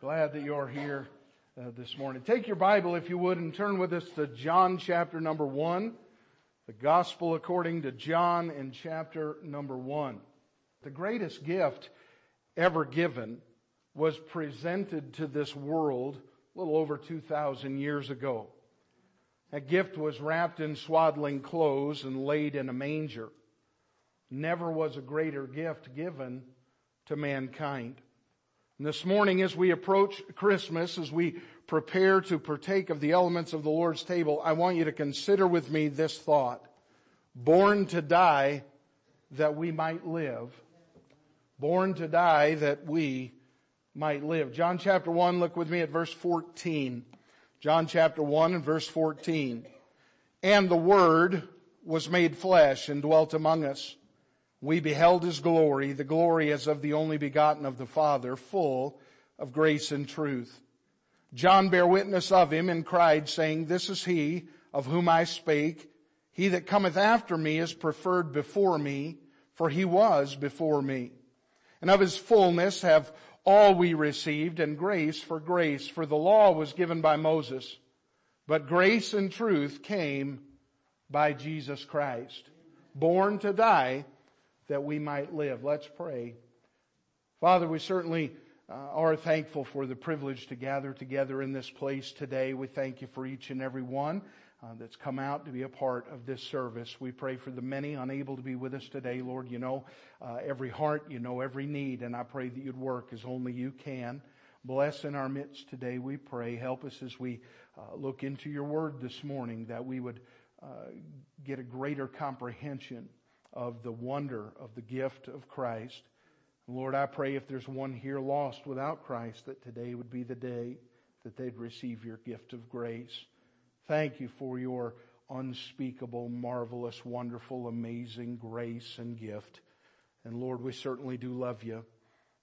Glad that you're here uh, this morning. Take your Bible, if you would, and turn with us to John chapter number one. The Gospel according to John in chapter number one. The greatest gift ever given was presented to this world a little over 2,000 years ago. That gift was wrapped in swaddling clothes and laid in a manger. Never was a greater gift given to mankind. And this morning as we approach Christmas, as we prepare to partake of the elements of the Lord's table, I want you to consider with me this thought. Born to die that we might live. Born to die that we might live. John chapter 1, look with me at verse 14. John chapter 1 and verse 14. And the Word was made flesh and dwelt among us. We beheld His glory, the glory as of the only begotten of the Father, full of grace and truth. John bare witness of Him and cried saying, This is He of whom I spake. He that cometh after me is preferred before me, for He was before me. And of His fullness have all we received and grace for grace. For the law was given by Moses, but grace and truth came by Jesus Christ, born to die that we might live. Let's pray. Father, we certainly uh, are thankful for the privilege to gather together in this place today. We thank you for each and every one uh, that's come out to be a part of this service. We pray for the many unable to be with us today. Lord, you know uh, every heart, you know every need, and I pray that you'd work as only you can. Bless in our midst today, we pray. Help us as we look into your word this morning that we would get a greater comprehension of the wonder of the gift of Christ. Lord, I pray if there's one here lost without Christ, that today would be the day that they'd receive your gift of grace. Thank you for your unspeakable, marvelous, wonderful, amazing grace and gift. And Lord, we certainly do love you.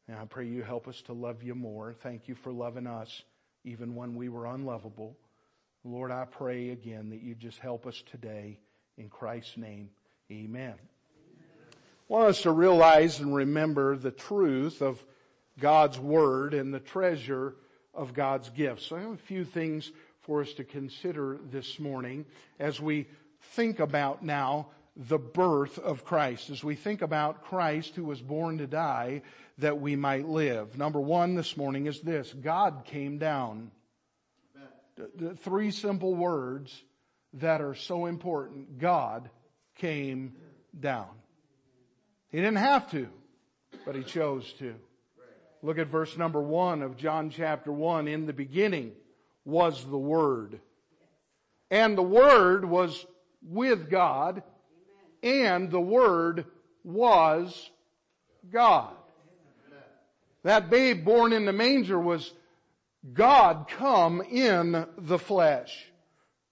And I pray you help us to love you more. Thank you for loving us even when we were unlovable. Lord, I pray again that you just help us today. In Christ's name, amen. Want us to realize and remember the truth of God's Word and the treasure of God's gifts. So I have a few things for us to consider this morning as we think about now the birth of Christ, as we think about Christ who was born to die that we might live. Number one this morning is this God came down. Three simple words that are so important. God came down. He didn't have to, but he chose to. Look at verse number one of John chapter one. In the beginning, was the Word. And the Word was with God, and the Word was God. That babe born in the manger was God come in the flesh.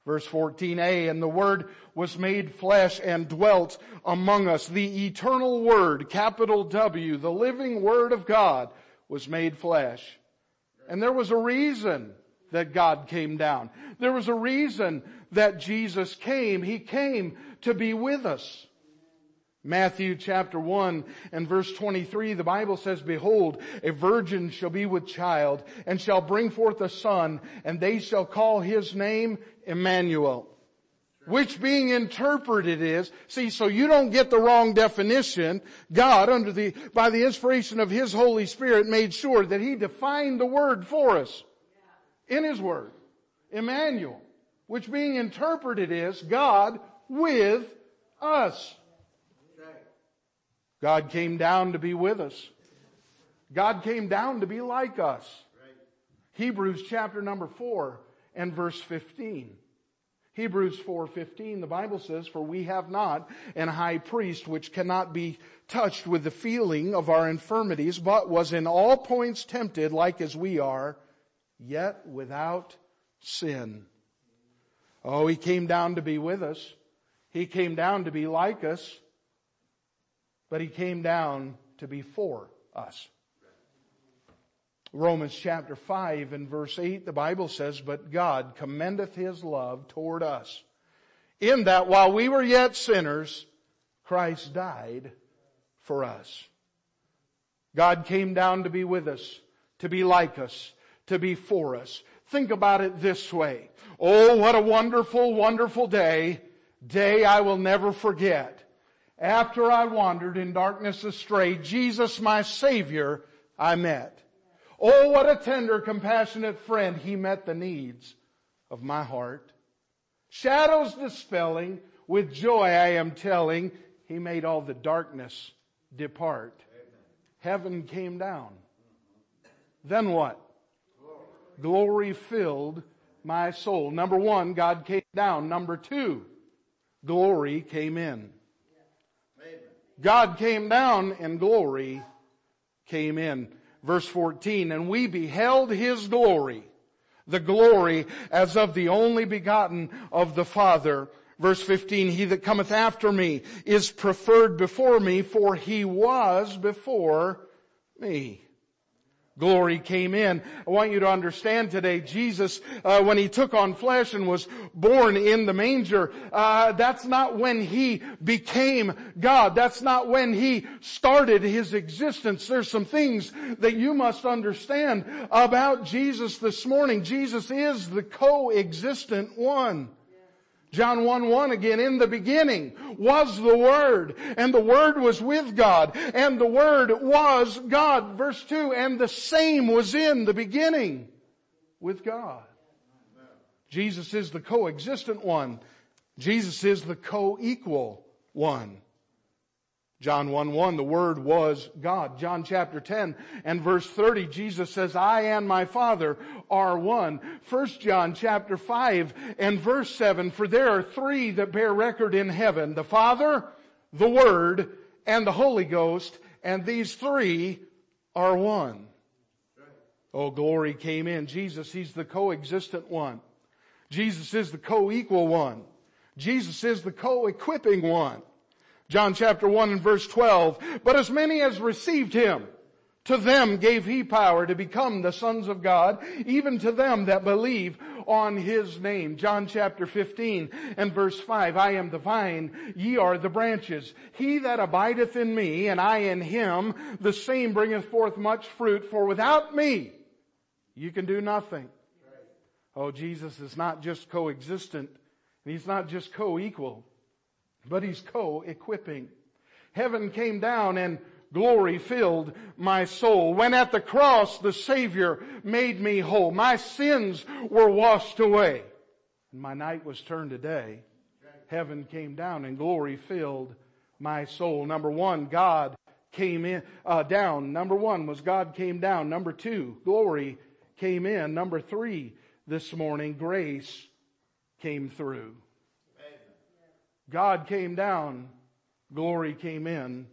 Verse 14a, and the Word was made flesh and dwelt among us. The eternal Word, capital W, the living Word of God was made flesh. And there was a reason that God came down. There was a reason that Jesus came. He came to be with us. Matthew chapter 1 and verse 23, the Bible says, Behold, a virgin shall be with child and shall bring forth a son and they shall call his name Emmanuel. Which being interpreted is, see, so you don't get the wrong definition, God under the, by the inspiration of His Holy Spirit made sure that He defined the word for us in His Word. Emmanuel, which being interpreted is God with us. God came down to be with us. God came down to be like us. Hebrews chapter number 4 and verse 15. Hebrews 4:15 the Bible says for we have not an high priest which cannot be touched with the feeling of our infirmities but was in all points tempted like as we are yet without sin. Oh, he came down to be with us. He came down to be like us, but he came down to be for us. Romans chapter 5 and verse 8, the Bible says, But God commendeth his love toward us, in that while we were yet sinners, Christ died for us. God came down to be with us, to be like us, to be for us. Think about it this way. Oh, what a wonderful, wonderful day. Day I will never forget. After I wandered in darkness astray, Jesus, my Savior, I met. Oh, what a tender, compassionate friend. He met the needs of my heart. Shadows dispelling, with joy I am telling, He made all the darkness depart. Heaven came down. Then what? Glory filled my soul. Number one, God came down. Number two, glory came in. God came down and glory came in. Verse 14, and we beheld His glory, the glory as of the only begotten of the Father. Verse 15, he that cometh after me is preferred before me, for he was before me glory came in. I want you to understand today, Jesus, uh, when he took on flesh and was born in the manger, uh, that's not when he became God. That's not when he started his existence. There's some things that you must understand about Jesus this morning. Jesus is the co-existent one. John 1 1 again, in the beginning was the Word, and the Word was with God, and the Word was God. Verse 2, and the same was in the beginning with God. Jesus is the co-existent one. Jesus is the co-equal one. John 1 1, the Word was God. John chapter 10 and verse 30, Jesus says, I and my Father are one. 1 John chapter 5 and verse 7, for there are three that bear record in heaven, the Father, the Word, and the Holy Ghost, and these three are one. Oh, glory came in. Jesus, He's the co-existent one. Jesus is the co-equal one. Jesus is the co-equipping one. John chapter 1 and verse 12. But as many as received him, to them gave he power to become the sons of God, even to them that believe on his name. John chapter 15 and verse 5. I am the vine, ye are the branches. He that abideth in me, and I in him, the same bringeth forth much fruit, for without me, you can do nothing. Oh, Jesus is not just co-existent, and he's not just co-equal but he's co-equipping. Heaven came down and glory filled my soul. When at the cross the Savior made me whole, my sins were washed away, and my night was turned to day. Heaven came down and glory filled my soul. Number one, God came in, uh, down. Number one was God came down. Number two, glory came in. Number three, this morning, grace came through. God came down, glory came in,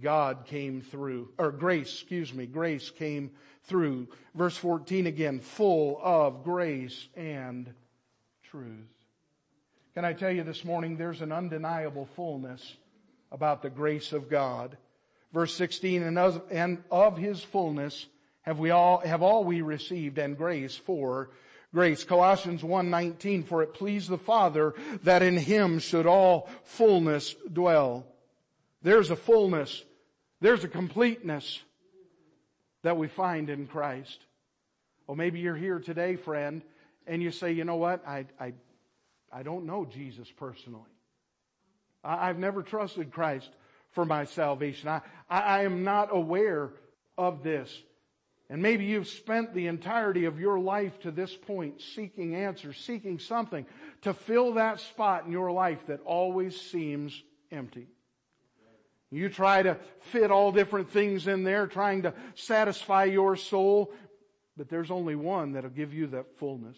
God came through, or grace, excuse me, grace came through. Verse 14 again, full of grace and truth. Can I tell you this morning, there's an undeniable fullness about the grace of God. Verse 16, and of, and of His fullness have we all, have all we received and grace for grace. Colossians 1:19 for it pleased the Father that in him should all fullness dwell. There's a fullness, there's a completeness that we find in Christ. Well, maybe you're here today, friend, and you say, you know what? I, I, I don't know Jesus personally. I, have never trusted Christ for my salvation. I, I, I am not aware of this. And maybe you've spent the entirety of your life to this point seeking answers, seeking something to fill that spot in your life that always seems empty. You try to fit all different things in there, trying to satisfy your soul, but there's only one that'll give you that fullness.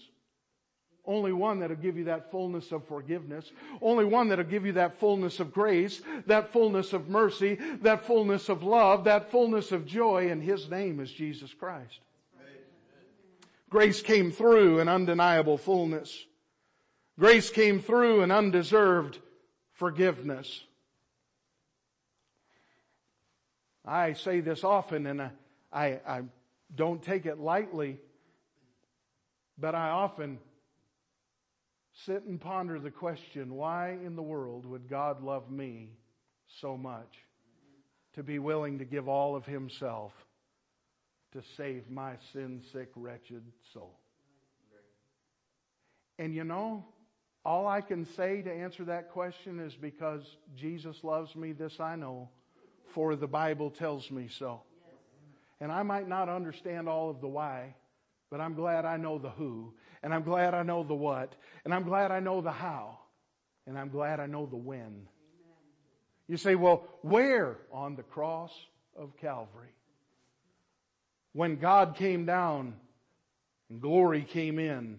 Only one that'll give you that fullness of forgiveness. Only one that'll give you that fullness of grace, that fullness of mercy, that fullness of love, that fullness of joy, and His name is Jesus Christ. Grace came through an undeniable fullness. Grace came through an undeserved forgiveness. I say this often and I, I, I don't take it lightly, but I often sit and ponder the question, why in the world would God love me so much to be willing to give all of himself to save my sin sick, wretched soul. And you know, all I can say to answer that question is because Jesus loves me, this I know, for the Bible tells me so. And I might not understand all of the why, but I'm glad I know the who, and I'm glad I know the what, and I'm glad I know the how, and I'm glad I know the when. You say, well, where? On the cross of Calvary. When God came down and glory came in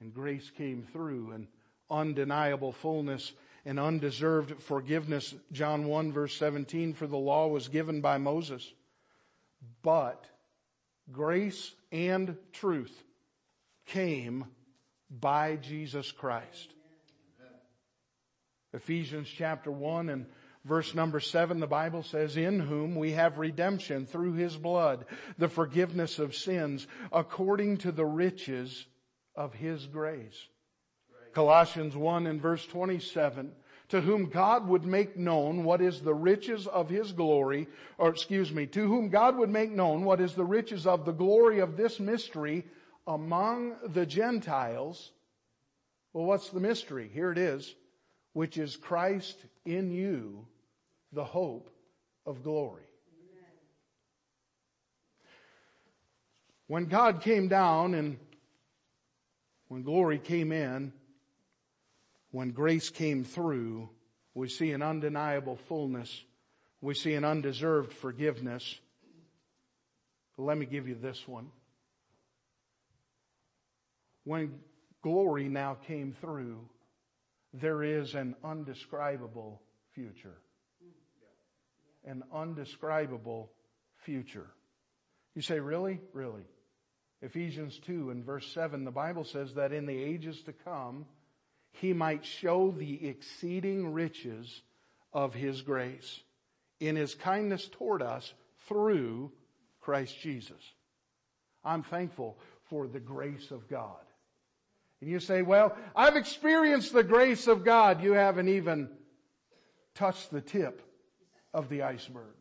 and grace came through and undeniable fullness and undeserved forgiveness. John 1 verse 17, for the law was given by Moses, but grace and truth came by Jesus Christ. Ephesians chapter 1 and verse number 7, the Bible says, In whom we have redemption through his blood, the forgiveness of sins, according to the riches of his grace. Colossians 1 and verse 27, to whom God would make known what is the riches of his glory, or excuse me, to whom God would make known what is the riches of the glory of this mystery among the Gentiles. Well, what's the mystery? Here it is which is Christ in you, the hope of glory. When God came down and when glory came in, when grace came through, we see an undeniable fullness. We see an undeserved forgiveness. But let me give you this one. When glory now came through, there is an undescribable future. An undescribable future. You say, really? Really? Ephesians 2 and verse 7, the Bible says that in the ages to come, he might show the exceeding riches of his grace in his kindness toward us through Christ Jesus. I'm thankful for the grace of God. And you say, well, I've experienced the grace of God. You haven't even touched the tip of the iceberg.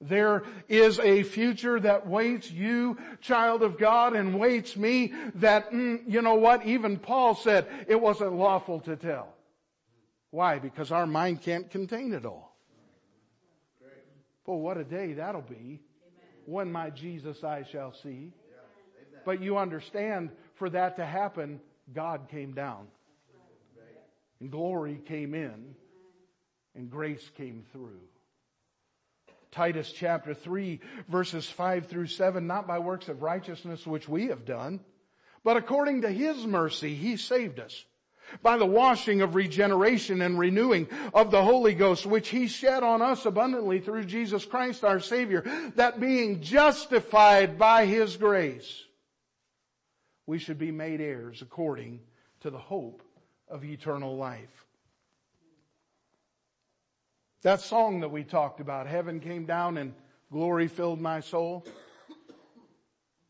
There is a future that waits you, child of God, and waits me that, mm, you know what, even Paul said it wasn't lawful to tell. Why? Because our mind can't contain it all. But what a day that'll be when my Jesus I shall see. But you understand, for that to happen, God came down. And glory came in. And grace came through. Titus chapter 3 verses 5 through 7, not by works of righteousness which we have done, but according to His mercy He saved us by the washing of regeneration and renewing of the Holy Ghost, which He shed on us abundantly through Jesus Christ our Savior, that being justified by His grace, we should be made heirs according to the hope of eternal life. That song that we talked about, heaven came down and glory filled my soul.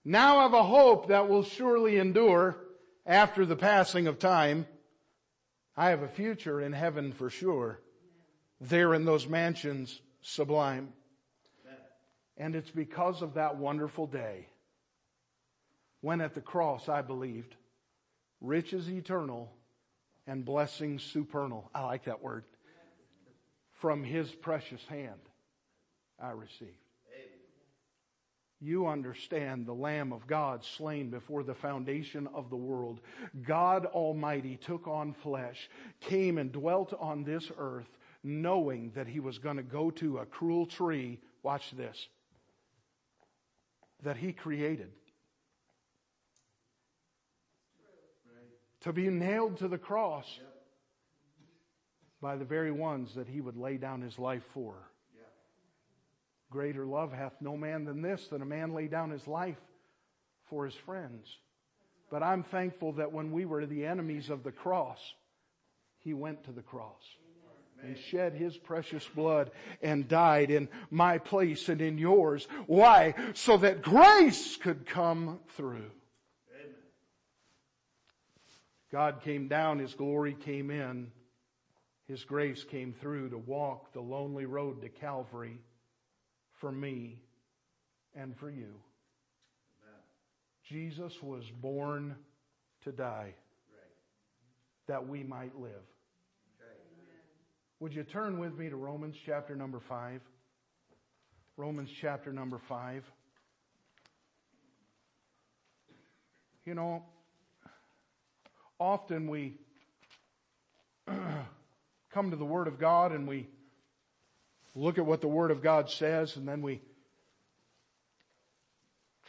Now I've a hope that will surely endure after the passing of time. I have a future in heaven for sure. There in those mansions sublime. And it's because of that wonderful day when at the cross I believed riches eternal and blessings supernal. I like that word. From his precious hand I received. You understand the Lamb of God slain before the foundation of the world. God Almighty took on flesh, came and dwelt on this earth, knowing that he was going to go to a cruel tree. Watch this. That he created to be nailed to the cross by the very ones that he would lay down his life for. Greater love hath no man than this, that a man lay down his life for his friends. But I'm thankful that when we were the enemies of the cross, he went to the cross and shed his precious blood and died in my place and in yours. Why? So that grace could come through. God came down, His glory came in, His grace came through to walk the lonely road to Calvary for me and for you. Jesus was born to die that we might live. Would you turn with me to Romans chapter number 5? Romans chapter number 5. You know, often we come to the Word of God and we look at what the Word of God says and then we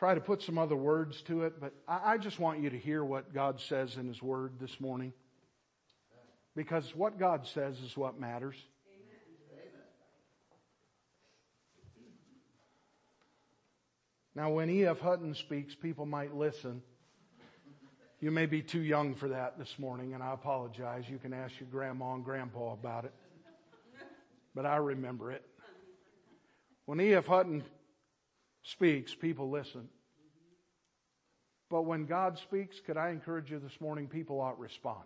try to put some other words to it, but I, just want you to hear what God says in His Word this morning. Because what God says is what matters. Now, when E.F. Hutton speaks, people might listen. You may be too young for that this morning, and I apologize. You can ask your grandma and grandpa about it. But I remember it. When E.F. Hutton speaks, people listen. But when God speaks, could I encourage you this morning, people ought respond.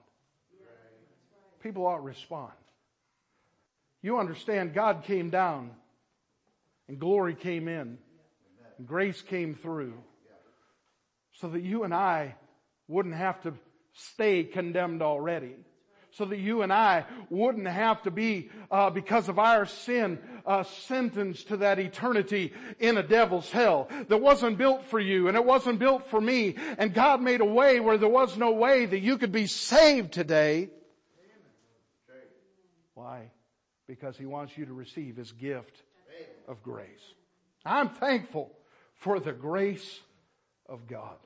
People ought respond. You understand, God came down, and glory came in, grace came through, so that you and I wouldn't have to stay condemned already. So that you and I wouldn't have to be, uh, because of our sin, uh, sentenced to that eternity in a devil's hell that wasn't built for you and it wasn't built for me. And God made a way where there was no way that you could be saved today. Why? Because He wants you to receive His gift of grace. I'm thankful for the grace of God.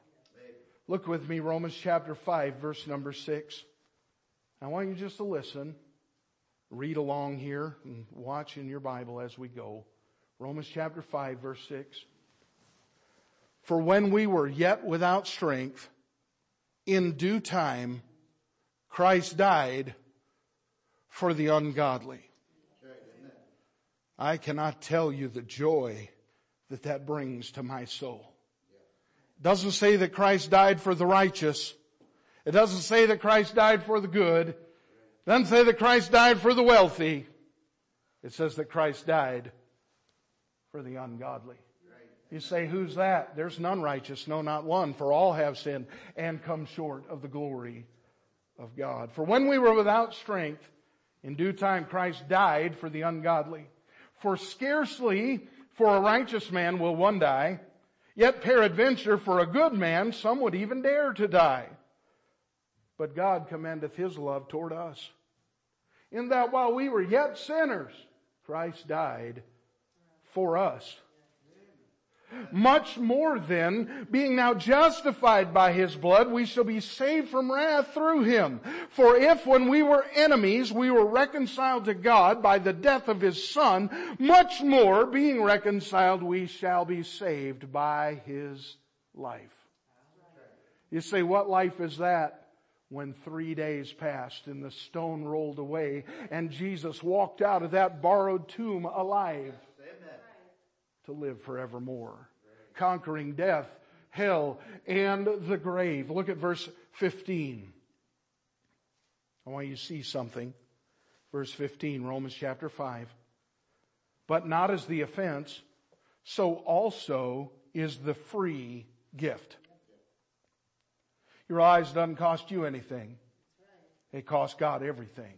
Look with me, Romans chapter 5, verse number 6. I want you just to listen, read along here, and watch in your Bible as we go. Romans chapter 5, verse 6. For when we were yet without strength, in due time, Christ died for the ungodly. I cannot tell you the joy that that brings to my soul doesn't say that Christ died for the righteous. It doesn't say that Christ died for the good. It doesn't say that Christ died for the wealthy. It says that Christ died for the ungodly. You say, who's that? There's none righteous, no, not one, for all have sinned and come short of the glory of God. For when we were without strength, in due time Christ died for the ungodly. For scarcely for a righteous man will one die, Yet peradventure for a good man, some would even dare to die. But God commendeth his love toward us. In that while we were yet sinners, Christ died for us. Much more then, being now justified by his blood, we shall be saved from wrath through him. For if when we were enemies, we were reconciled to God by the death of his son, much more, being reconciled, we shall be saved by his life. You say, what life is that? When three days passed and the stone rolled away and Jesus walked out of that borrowed tomb alive to live forevermore, conquering death, hell, and the grave. Look at verse 15. I want you to see something. Verse 15, Romans chapter 5. But not as the offense, so also is the free gift. Your eyes doesn't cost you anything. It costs God everything.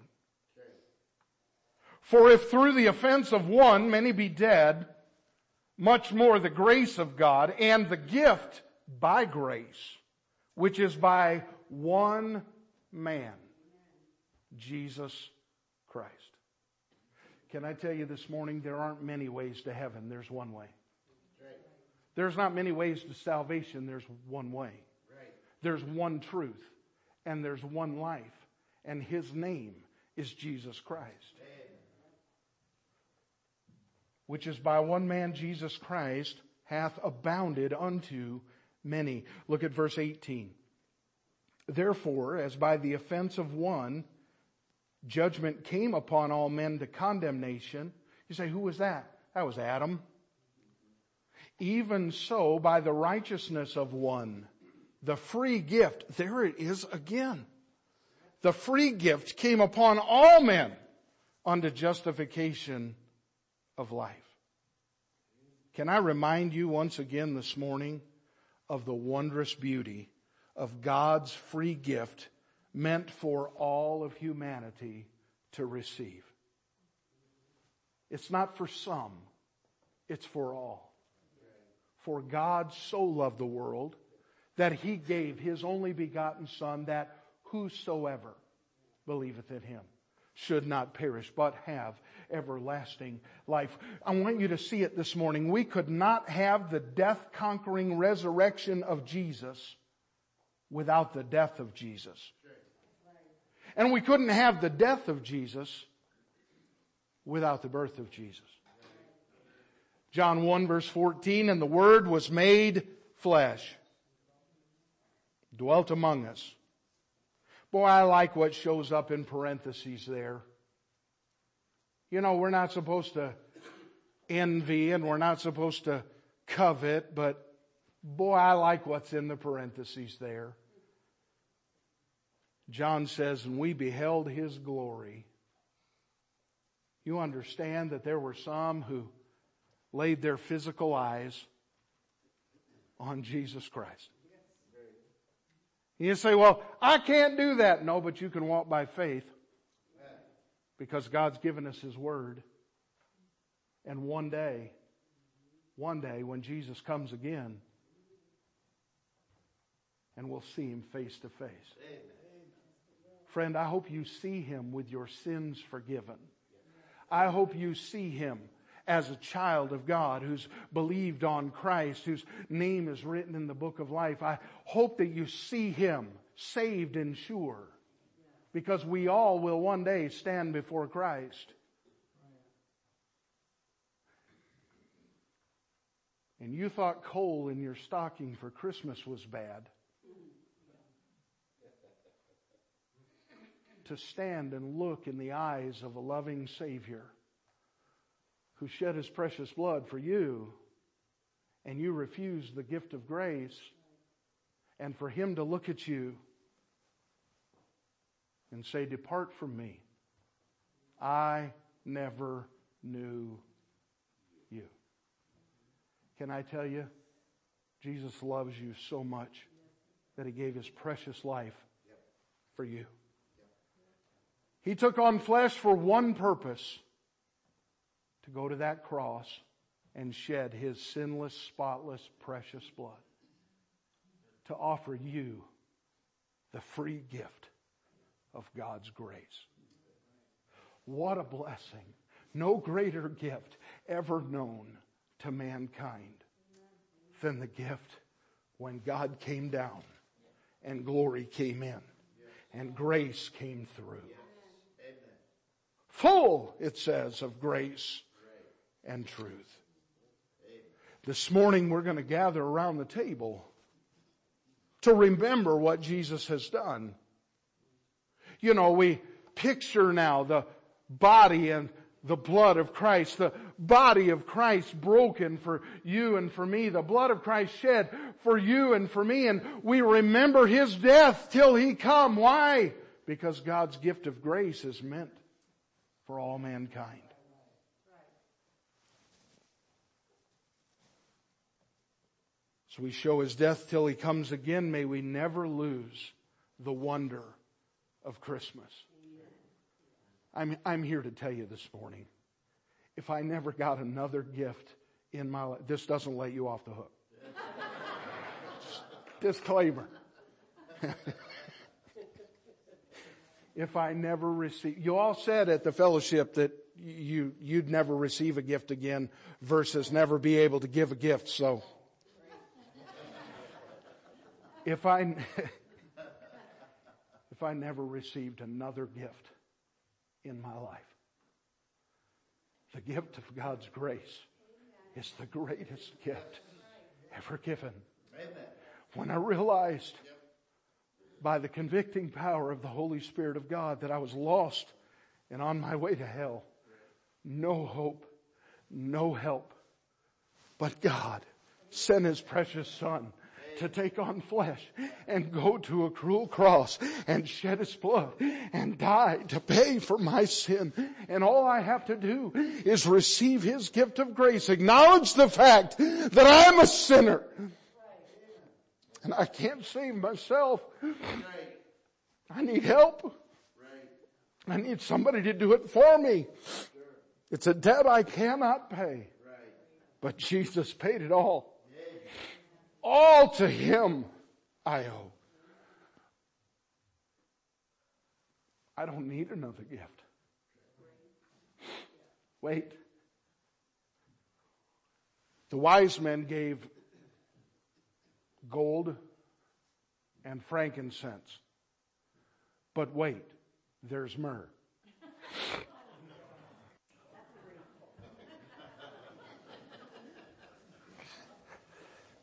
For if through the offense of one many be dead, much more the grace of God and the gift by grace, which is by one man, Jesus Christ. Can I tell you this morning, there aren't many ways to heaven, there's one way. There's not many ways to salvation, there's one way. There's one truth, and there's one life, and His name is Jesus Christ which is by one man Jesus Christ hath abounded unto many. Look at verse 18. Therefore, as by the offense of one, judgment came upon all men to condemnation. You say, who was that? That was Adam. Even so, by the righteousness of one, the free gift, there it is again. The free gift came upon all men unto justification of life. Can I remind you once again this morning of the wondrous beauty of God's free gift meant for all of humanity to receive? It's not for some, it's for all. For God so loved the world that he gave his only begotten son that whosoever believeth in him should not perish, but have everlasting life. I want you to see it this morning. We could not have the death conquering resurrection of Jesus without the death of Jesus. And we couldn't have the death of Jesus without the birth of Jesus. John 1 verse 14, and the Word was made flesh, dwelt among us. Boy, I like what shows up in parentheses there. You know, we're not supposed to envy and we're not supposed to covet, but boy, I like what's in the parentheses there. John says, and we beheld his glory. You understand that there were some who laid their physical eyes on Jesus Christ. You say, well, I can't do that. No, but you can walk by faith because God's given us His Word. And one day, one day when Jesus comes again, and we'll see Him face to face. Friend, I hope you see Him with your sins forgiven. I hope you see Him as a child of God who's believed on Christ, whose name is written in the book of life. I hope that you see him saved and sure because we all will one day stand before Christ. And you thought coal in your stocking for Christmas was bad. To stand and look in the eyes of a loving Savior who shed his precious blood for you, and you refuse the gift of grace, and for him to look at you and say, Depart from me. I never knew you. Can I tell you? Jesus loves you so much that he gave his precious life for you. He took on flesh for one purpose to go to that cross and shed his sinless, spotless, precious blood to offer you the free gift of God's grace. What a blessing. No greater gift ever known to mankind than the gift when God came down and glory came in and grace came through. Full, it says, of grace and truth. This morning we're going to gather around the table to remember what Jesus has done. You know, we picture now the body and the blood of Christ, the body of Christ broken for you and for me, the blood of Christ shed for you and for me, and we remember His death till He come. Why? Because God's gift of grace is meant for all mankind. So we show his death till he comes again. May we never lose the wonder of Christmas. I'm, I'm here to tell you this morning. If I never got another gift in my life, this doesn't let you off the hook. Disclaimer. if I never receive, you all said at the fellowship that you, you'd never receive a gift again versus never be able to give a gift. So if I, if I never received another gift in my life, the gift of God's grace is the greatest gift ever given. When I realized by the convicting power of the Holy Spirit of God that I was lost and on my way to hell, no hope, no help, but God sent His precious Son to take on flesh and go to a cruel cross and shed his blood and die to pay for my sin. And all I have to do is receive his gift of grace, acknowledge the fact that I'm a sinner and I can't save myself. I need help. I need somebody to do it for me. It's a debt I cannot pay. But Jesus paid it all. All to Him I owe. I don't need another gift. Wait. The wise men gave gold and frankincense. But wait, there's myrrh.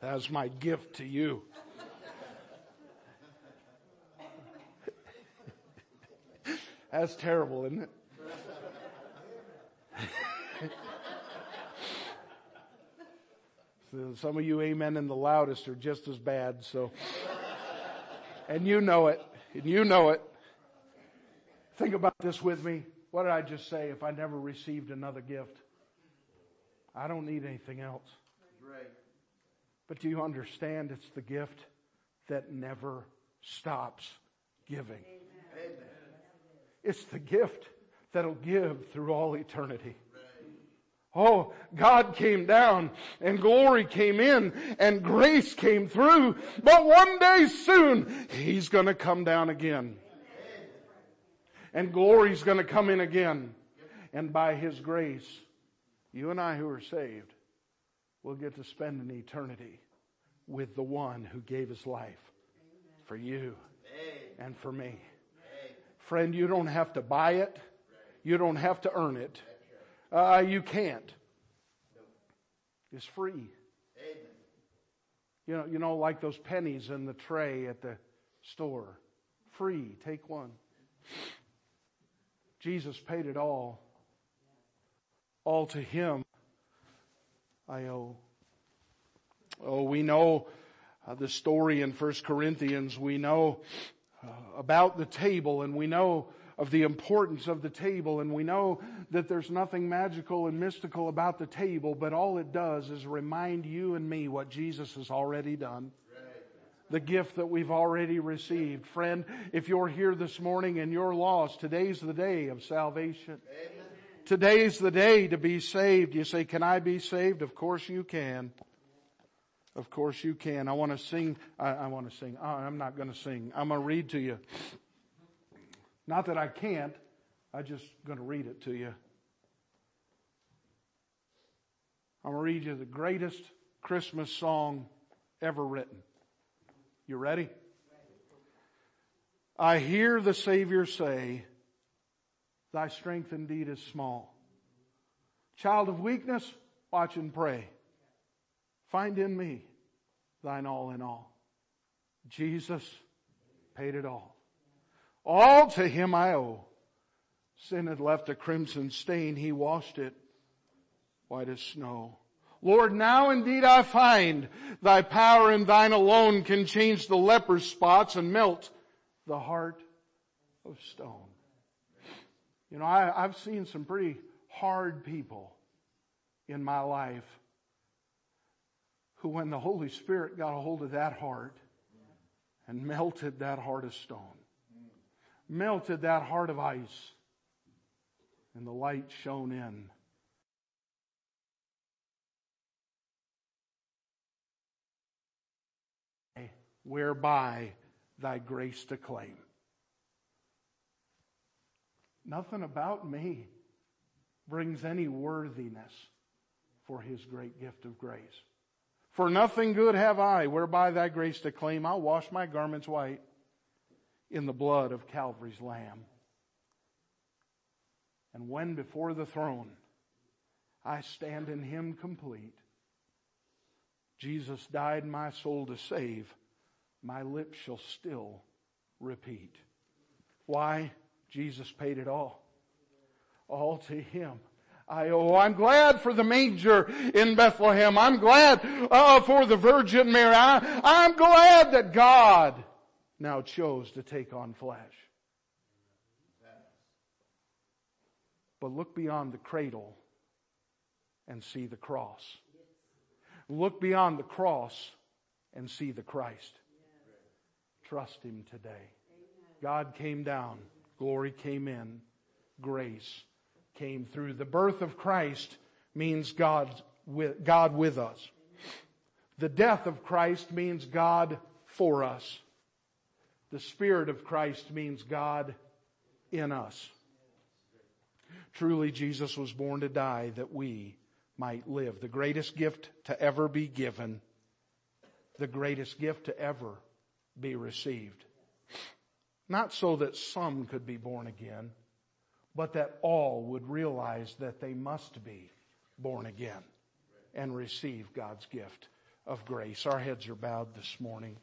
That's my gift to you. That's terrible, isn't it? so some of you amen in the loudest are just as bad, so. And you know it. And you know it. Think about this with me. What did I just say if I never received another gift? I don't need anything else. Right. But do you understand it's the gift that never stops giving? Amen. It's the gift that'll give through all eternity. Oh, God came down and glory came in and grace came through. But one day soon, He's gonna come down again. And glory's gonna come in again. And by His grace, you and I who are saved will get to spend an eternity with the one who gave His life for you and for me. Friend, you don't have to buy it. You don't have to earn it. Uh, you can't. It's free. You know, you know, like those pennies in the tray at the store. Free. Take one. Jesus paid it all. All to Him I owe. Oh, we know uh, the story in First Corinthians. We know uh, about the table and we know of the importance of the table and we know that there's nothing magical and mystical about the table, but all it does is remind you and me what Jesus has already done. The gift that we've already received. Friend, if you're here this morning and you're lost, today's the day of salvation. Amen. Today's the day to be saved. You say, can I be saved? Of course you can. Of course you can. I want to sing. I, I want to sing. I'm not going to sing. I'm going to read to you. Not that I can't, I'm just going to read it to you. I'm going to read you the greatest Christmas song ever written. You ready? I hear the Savior say, Thy strength indeed is small. Child of weakness, watch and pray. Find in me thine all in all. Jesus paid it all. All to him I owe. Sin had left a crimson stain. He washed it white as snow. Lord, now indeed I find thy power and thine alone can change the leper's spots and melt the heart of stone. You know, I, have seen some pretty hard people in my life who when the Holy Spirit got a hold of that heart and melted that heart of stone, melted that heart of ice and the light shone in. Whereby thy grace to claim. Nothing about me brings any worthiness for his great gift of grace. For nothing good have I, whereby thy grace to claim. I'll wash my garments white in the blood of Calvary's Lamb. And when before the throne I stand in Him complete, Jesus died my soul to save, my lips shall still repeat. Why? Jesus paid it all. All to Him I, oh, I'm glad for the manger in Bethlehem. I'm glad uh, for the Virgin Mary. I, I'm glad that God now chose to take on flesh. But look beyond the cradle and see the cross. Look beyond the cross and see the Christ. Trust Him today. God came down. Glory came in. Grace came through. The birth of Christ means God with, God with us. The death of Christ means God for us. The Spirit of Christ means God in us. Truly, Jesus was born to die that we might live. The greatest gift to ever be given. The greatest gift to ever be received. Not so that some could be born again, but that all would realize that they must be born again and receive God's gift of grace. Our heads are bowed this morning.